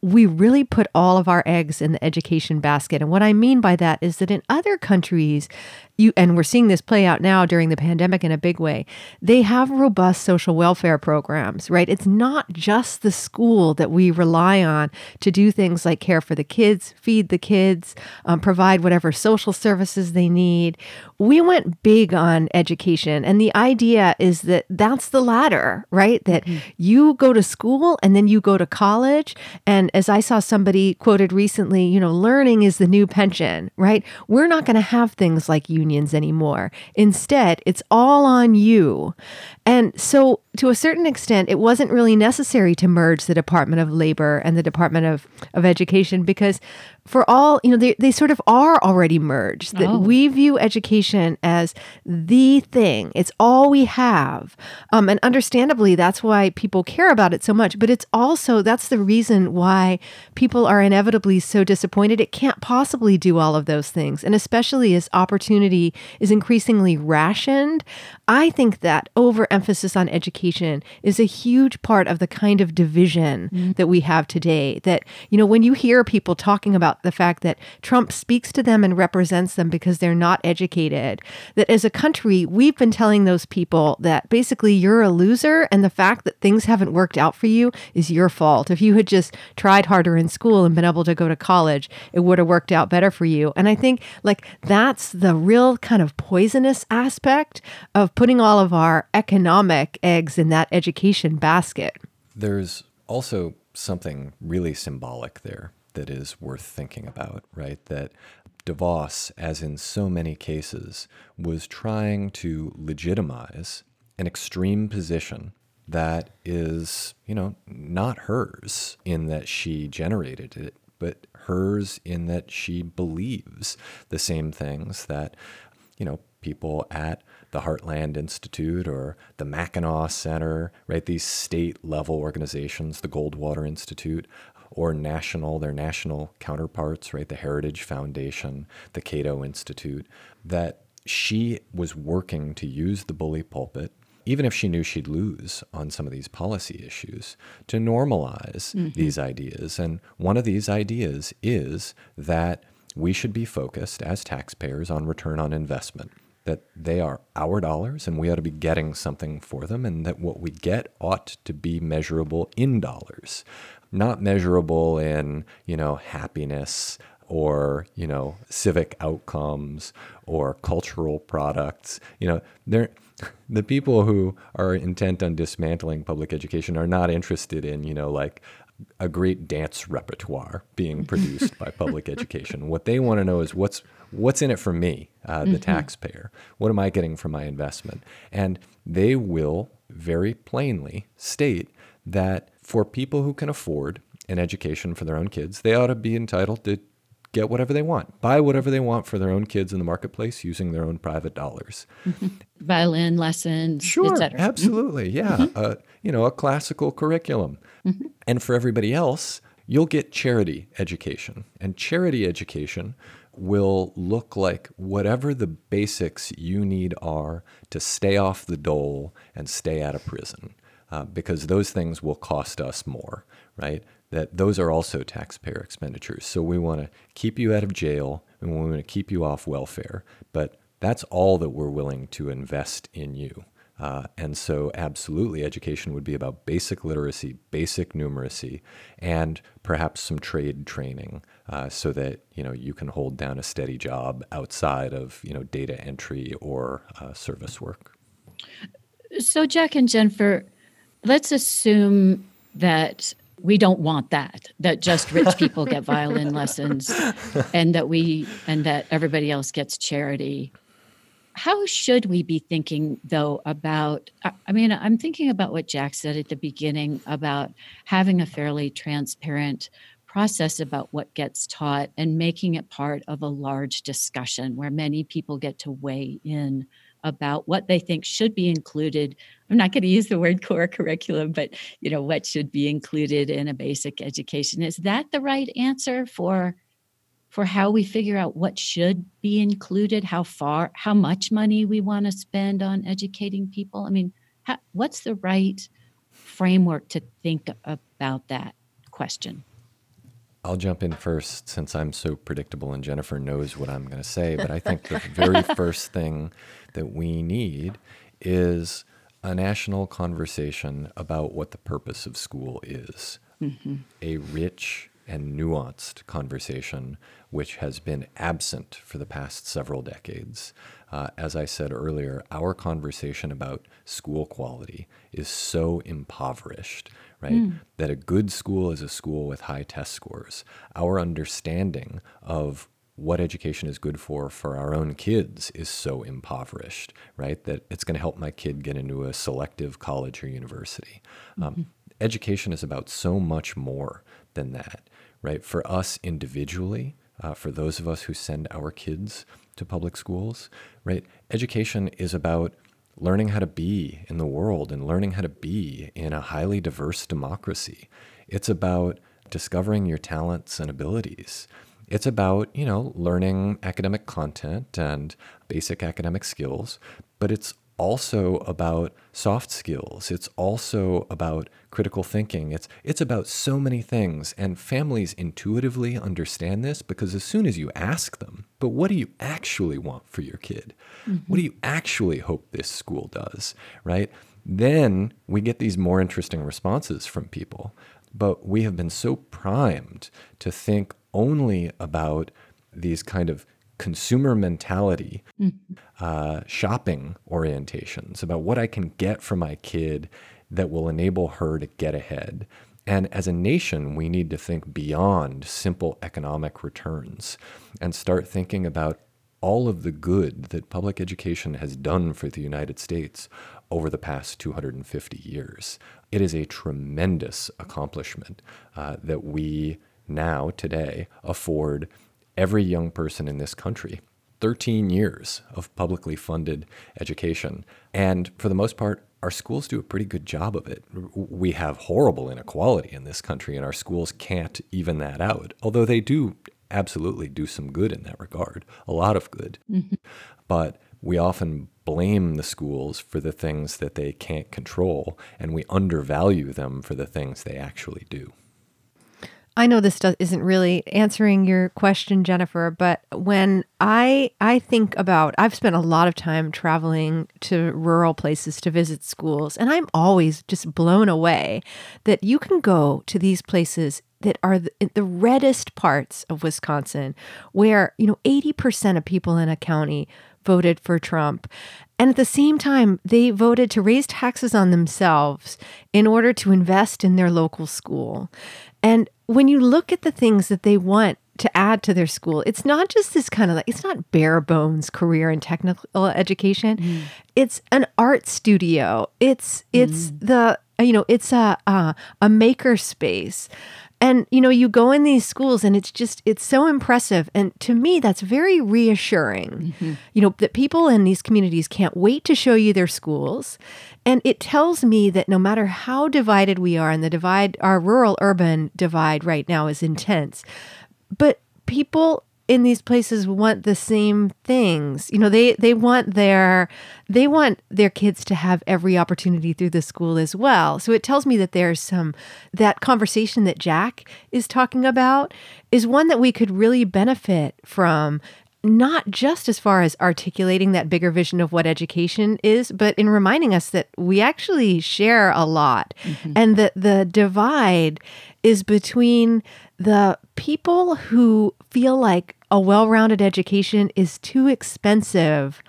C: we really put all of our eggs in the education basket. And what I mean by that is that in other countries, you and we're seeing this play out now during the pandemic in a big way. They have robust social welfare programs, right? It's not just the school that we rely on to do things like care for the kids, feed the kids, um, provide whatever social services they need. We went big on education, and the idea is that that's the ladder, right? That mm-hmm. you go to school and then you go to college. And as I saw somebody quoted recently, you know, learning is the new pension, right? We're not going to have things like unions anymore. Instead, it's all on you. And so to a certain extent, it wasn't really necessary to merge the Department of Labor and the Department of, of Education because for all, you know, they, they sort of are already merged. That oh. we view education as the thing. It's all we have. Um, and understandably, that's why people care about it so much. But it's also, that's the reason why people are inevitably so disappointed. It can't possibly do all of those things. And especially as opportunity is increasingly rationed, I think that overemphasis on education is a huge part of the kind of division mm-hmm. that we have today. That, you know, when you hear people talking about the fact that Trump speaks to them and represents them because they're not educated. That as a country, we've been telling those people that basically you're a loser and the fact that things haven't worked out for you is your fault. If you had just tried harder in school and been able to go to college, it would have worked out better for you. And I think like that's the real kind of poisonous aspect of putting all of our economic eggs in that education basket.
B: There's also something really symbolic there that is worth thinking about, right? That DeVos, as in so many cases, was trying to legitimize an extreme position that is, you know, not hers in that she generated it, but hers in that she believes the same things that, you know, people at the Heartland Institute or the Mackinac Center, right? These state level organizations, the Goldwater Institute, or national, their national counterparts, right? The Heritage Foundation, the Cato Institute, that she was working to use the bully pulpit, even if she knew she'd lose on some of these policy issues, to normalize mm-hmm. these ideas. And one of these ideas is that we should be focused as taxpayers on return on investment that they are our dollars and we ought to be getting something for them, and that what we get ought to be measurable in dollars not measurable in, you know, happiness or, you know, civic outcomes or cultural products. You know, they're the people who are intent on dismantling public education are not interested in, you know, like a great dance repertoire being produced by public education. What they want to know is what's what's in it for me, uh, the mm-hmm. taxpayer. What am I getting from my investment? And they will very plainly state that for people who can afford an education for their own kids, they ought to be entitled to get whatever they want, buy whatever they want for their own kids in the marketplace using their own private dollars.
A: Mm-hmm. Violin lessons,
B: sure, absolutely, yeah. Mm-hmm. Uh, you know, a classical curriculum, mm-hmm. and for everybody else, you'll get charity education, and charity education will look like whatever the basics you need are to stay off the dole and stay out of prison uh, because those things will cost us more, right? That those are also taxpayer expenditures. So we want to keep you out of jail and we want to keep you off welfare, but that's all that we're willing to invest in you. Uh, and so, absolutely, education would be about basic literacy, basic numeracy, and perhaps some trade training, uh, so that you know you can hold down a steady job outside of you know data entry or uh, service work.
A: So, Jack and Jennifer, let's assume that we don't want that that just rich people get violin lessons and that we and that everybody else gets charity how should we be thinking though about i mean i'm thinking about what jack said at the beginning about having a fairly transparent process about what gets taught and making it part of a large discussion where many people get to weigh in about what they think should be included. I'm not going to use the word core curriculum but you know what should be included in a basic education. Is that the right answer for for how we figure out what should be included how far how much money we want to spend on educating people i mean how, what's the right framework to think about that question
B: I'll jump in first since I'm so predictable and Jennifer knows what I'm going to say. But I think the very first thing that we need is a national conversation about what the purpose of school is. Mm-hmm. A rich and nuanced conversation which has been absent for the past several decades. Uh, as I said earlier, our conversation about school quality is so impoverished right? Mm. That a good school is a school with high test scores. Our understanding of what education is good for for our own kids is so impoverished, right? That it's going to help my kid get into a selective college or university. Um, mm-hmm. Um, education is about so much more than that, right? For us individually, uh, for those of us who send our kids to public schools, right? Education is about learning how to be in the world and learning how to be in a highly diverse democracy. It's about discovering your talents and abilities. It's about, you know, learning academic content and basic academic skills, but it's also about soft skills. It's also about critical thinking. It's it's about so many things and families intuitively understand this because as soon as you ask them, but what do you actually want for your kid? Mm-hmm. What do you actually hope this school does, right? Then we get these more interesting responses from people. But we have been so primed to think only about these kind of consumer mentality, mm-hmm. uh, shopping orientations about what I can get for my kid that will enable her to get ahead. And as a nation, we need to think beyond simple economic returns and start thinking about all of the good that public education has done for the United States over the past 250 years. It is a tremendous accomplishment uh, that we now, today, afford every young person in this country 13 years of publicly funded education. And for the most part, our schools do a pretty good job of it. We have horrible inequality in this country, and our schools can't even that out, although they do absolutely do some good in that regard, a lot of good. Mm-hmm. But we often blame the schools for the things that they can't control, and we undervalue them for the things they actually do.
C: I know this does, isn't really answering your question, Jennifer, but when I I think about, I've spent a lot of time traveling to rural places to visit schools, and I'm always just blown away that you can go to these places that are the, the reddest parts of Wisconsin, where you know 80% of people in a county voted for Trump. And at the same time, they voted to raise taxes on themselves in order to invest in their local school. And when you look at the things that they want to add to their school, it's not just this kind of like, it's not bare bones career and technical education. Mm. It's an art studio. It's, it's mm. the, you know, it's a, a, a maker space. And you know, you go in these schools and it's just it's so impressive and to me that's very reassuring. Mm-hmm. You know, that people in these communities can't wait to show you their schools. And it tells me that no matter how divided we are and the divide our rural urban divide right now is intense. But people in these places want the same things. You know, they they want their they want their kids to have every opportunity through the school as well. So it tells me that there's some that conversation that Jack is talking about is one that we could really benefit from not just as far as articulating that bigger vision of what education is, but in reminding us that we actually share a lot mm-hmm. and that the divide is between the people who feel like a well rounded education is too expensive.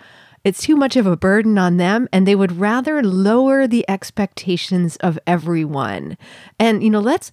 C: It's too much of a burden on them, and they would rather lower the expectations of everyone. And, you know, let's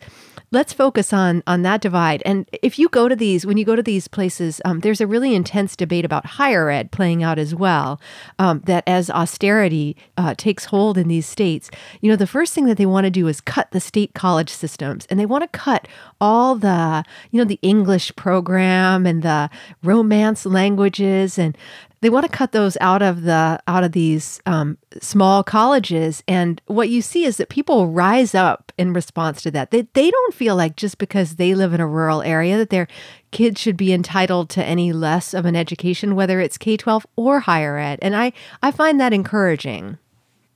C: let's focus on on that divide. And if you go to these, when you go to these places, um, there's a really intense debate about higher ed playing out as well. Um, that as austerity uh, takes hold in these states, you know, the first thing that they want to do is cut the state college systems, and they want to cut all the, you know, the English program and the romance languages and they want to cut those out of the out of these um, small colleges. And what you see is that people rise up in response to that. They, they don't feel like just because they live in a rural area that their kids should be entitled to any less of an education whether it's k-12 or higher ed. And i i find that encouraging.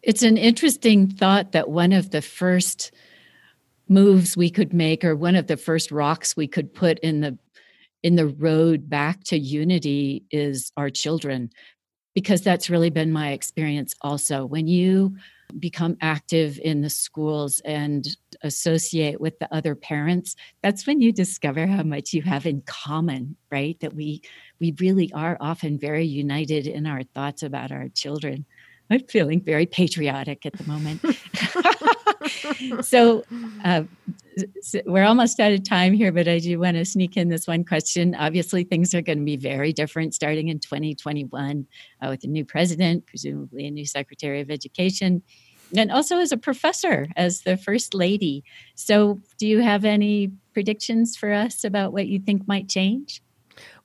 A: It's an interesting thought that one of the first moves we could make or one of the first rocks we could put in the in the road back to unity is our children because that's really been my experience also. When you become active in the schools and associate with the other parents that's when you discover how much you have in common right? That we we really are often very united in our thoughts about our children. I'm feeling very patriotic at the moment so, uh, we're almost out of time here, but I do want to sneak in this one question. Obviously, things are going to be very different starting in 2021 uh, with a new president, presumably a new secretary of education, and also as a professor, as the first lady. So, do you have any predictions for us about what you think might change?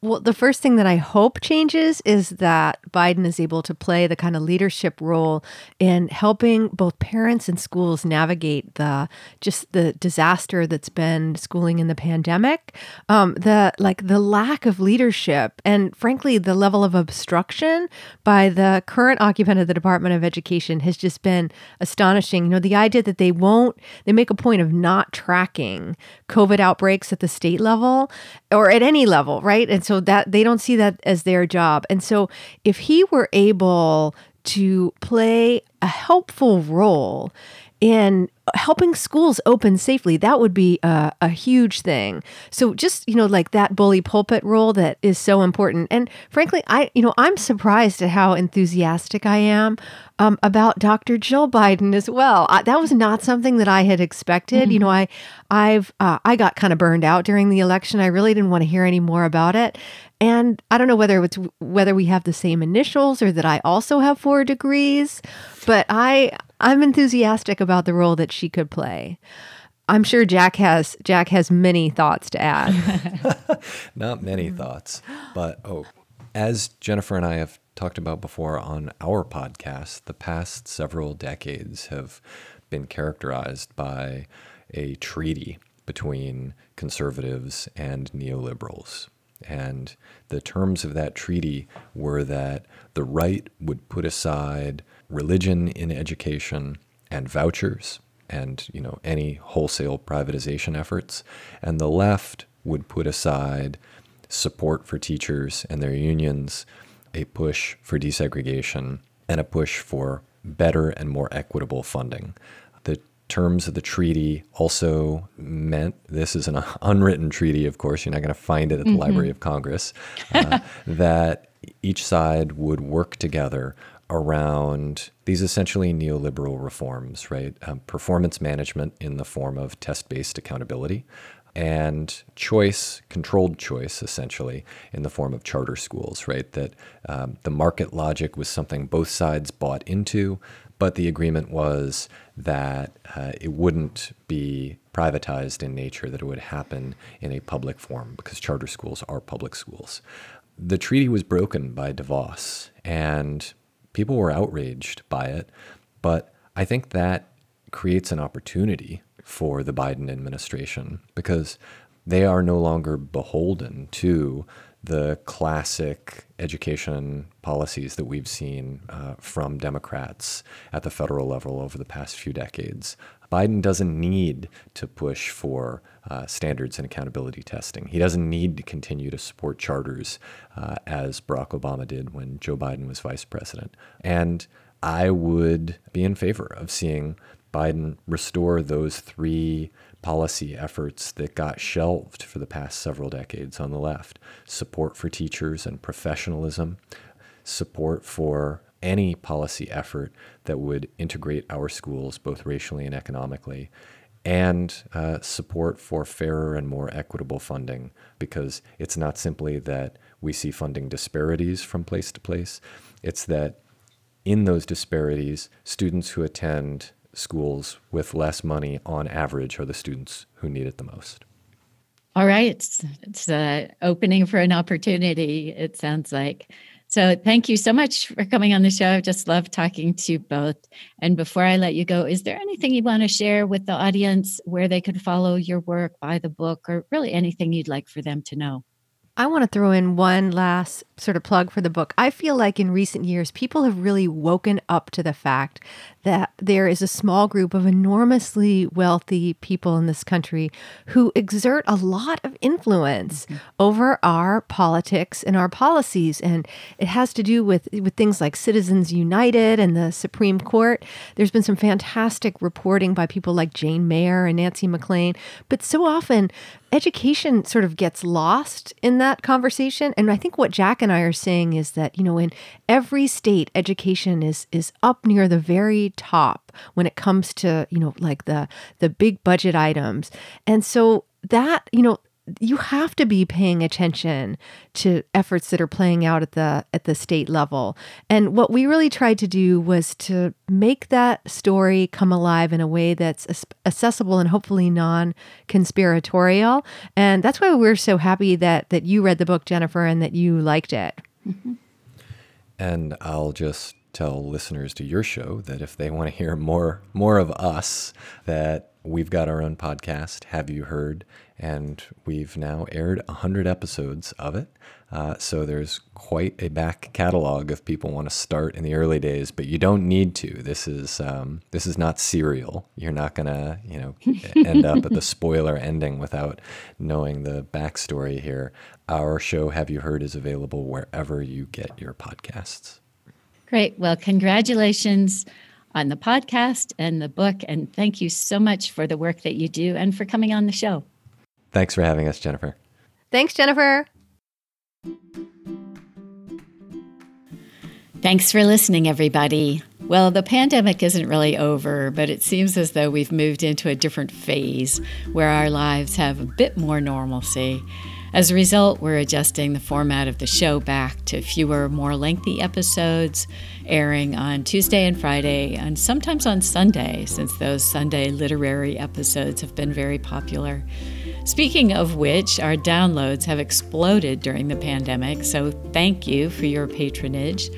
C: Well, the first thing that I hope changes is that Biden is able to play the kind of leadership role in helping both parents and schools navigate the just the disaster that's been schooling in the pandemic, um, the like the lack of leadership, and frankly, the level of obstruction by the current occupant of the Department of Education has just been astonishing. You know, the idea that they won't they make a point of not tracking COVID outbreaks at the state level or at any level, right? And so that they don't see that as their job. And so if he were able to play a helpful role in helping schools open safely that would be a, a, huge thing. So just you know like that bully pulpit role that is so important. And frankly i you know i'm surprised at how enthusiastic i am um, about dr jill biden as well. I, that was not something that i had expected. Mm-hmm. you know i i've uh, i got kind of burned out during the election. I really didn't want to hear any more about it. And I don't know whether it's whether we have the same initials or that I also have four degrees, but I I'm enthusiastic about the role that she could play. I'm sure Jack has Jack has many thoughts to add.
B: Not many mm. thoughts, but oh, as Jennifer and I have talked about before on our podcast, the past several decades have been characterized by a treaty between conservatives and neoliberals. And the terms of that treaty were that the right would put aside religion in education and vouchers and you know any wholesale privatization efforts and the left would put aside support for teachers and their unions a push for desegregation and a push for better and more equitable funding the terms of the treaty also meant this is an unwritten treaty of course you're not going to find it at the mm-hmm. library of congress uh, that each side would work together around these essentially neoliberal reforms, right? Um, performance management in the form of test based accountability and choice, controlled choice, essentially, in the form of charter schools, right? That um, the market logic was something both sides bought into, but the agreement was that uh, it wouldn't be privatized in nature, that it would happen in a public form because charter schools are public schools. The treaty was broken by DeVos, and people were outraged by it, but I think that creates an opportunity for the Biden administration because they are no longer beholden to the classic education policies that we've seen uh, from Democrats at the federal level over the past few decades. Biden doesn't need to push for uh, standards and accountability testing. He doesn't need to continue to support charters uh, as Barack Obama did when Joe Biden was vice president. And I would be in favor of seeing Biden restore those three policy efforts that got shelved for the past several decades on the left support for teachers and professionalism, support for any policy effort that would integrate our schools both racially and economically, and uh, support for fairer and more equitable funding because it's not simply that we see funding disparities from place to place, it's that in those disparities, students who attend schools with less money on average are the students who need it the most.
A: All right. It's, it's an opening for an opportunity, it sounds like. So thank you so much for coming on the show. I've just love talking to you both. And before I let you go, is there anything you want to share with the audience where they could follow your work, buy the book, or really anything you'd like for them to know?
C: I want to throw in one last sort of plug for the book. I feel like in recent years, people have really woken up to the fact that there is a small group of enormously wealthy people in this country who exert a lot of influence mm-hmm. over our politics and our policies. And it has to do with, with things like Citizens United and the Supreme Court. There's been some fantastic reporting by people like Jane Mayer and Nancy MacLean. But so often, education sort of gets lost in that conversation. And I think what Jack and and I are saying is that, you know, in every state, education is is up near the very top when it comes to, you know, like the the big budget items. And so that, you know, you have to be paying attention to efforts that are playing out at the at the state level. And what we really tried to do was to make that story come alive in a way that's accessible and hopefully non-conspiratorial. And that's why we're so happy that that you read the book Jennifer and that you liked it. Mm-hmm.
B: And I'll just tell listeners to your show that if they want to hear more more of us that we've got our own podcast have you heard and we've now aired 100 episodes of it. Uh, so there's quite a back catalog if people want to start in the early days, but you don't need to. This is um, this is not serial. You're not gonna you know end up at the spoiler ending without knowing the backstory here. Our show, Have You Heard, is available wherever you get your podcasts.
A: Great. Well, congratulations on the podcast and the book, and thank you so much for the work that you do and for coming on the show.
B: Thanks for having us, Jennifer.
C: Thanks, Jennifer.
A: Thanks for listening, everybody. Well, the pandemic isn't really over, but it seems as though we've moved into a different phase where our lives have a bit more normalcy. As a result, we're adjusting the format of the show back to fewer, more lengthy episodes, airing on Tuesday and Friday, and sometimes on Sunday, since those Sunday literary episodes have been very popular. Speaking of which, our downloads have exploded during the pandemic, so thank you for your patronage.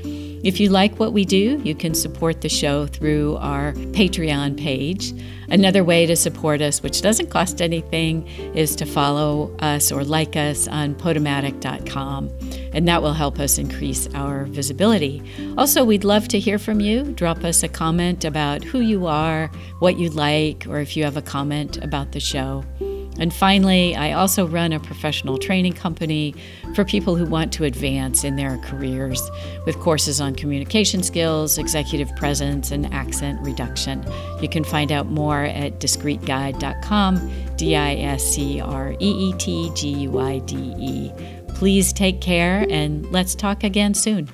A: If you like what we do, you can support the show through our Patreon page. Another way to support us, which doesn't cost anything, is to follow us or like us on Podomatic.com, and that will help us increase our visibility. Also, we'd love to hear from you. Drop us a comment about who you are, what you like, or if you have a comment about the show. And finally, I also run a professional training company for people who want to advance in their careers with courses on communication skills, executive presence, and accent reduction. You can find out more at discreetguide.com, D I S C R E E T G U I D E. Please take care and let's talk again soon.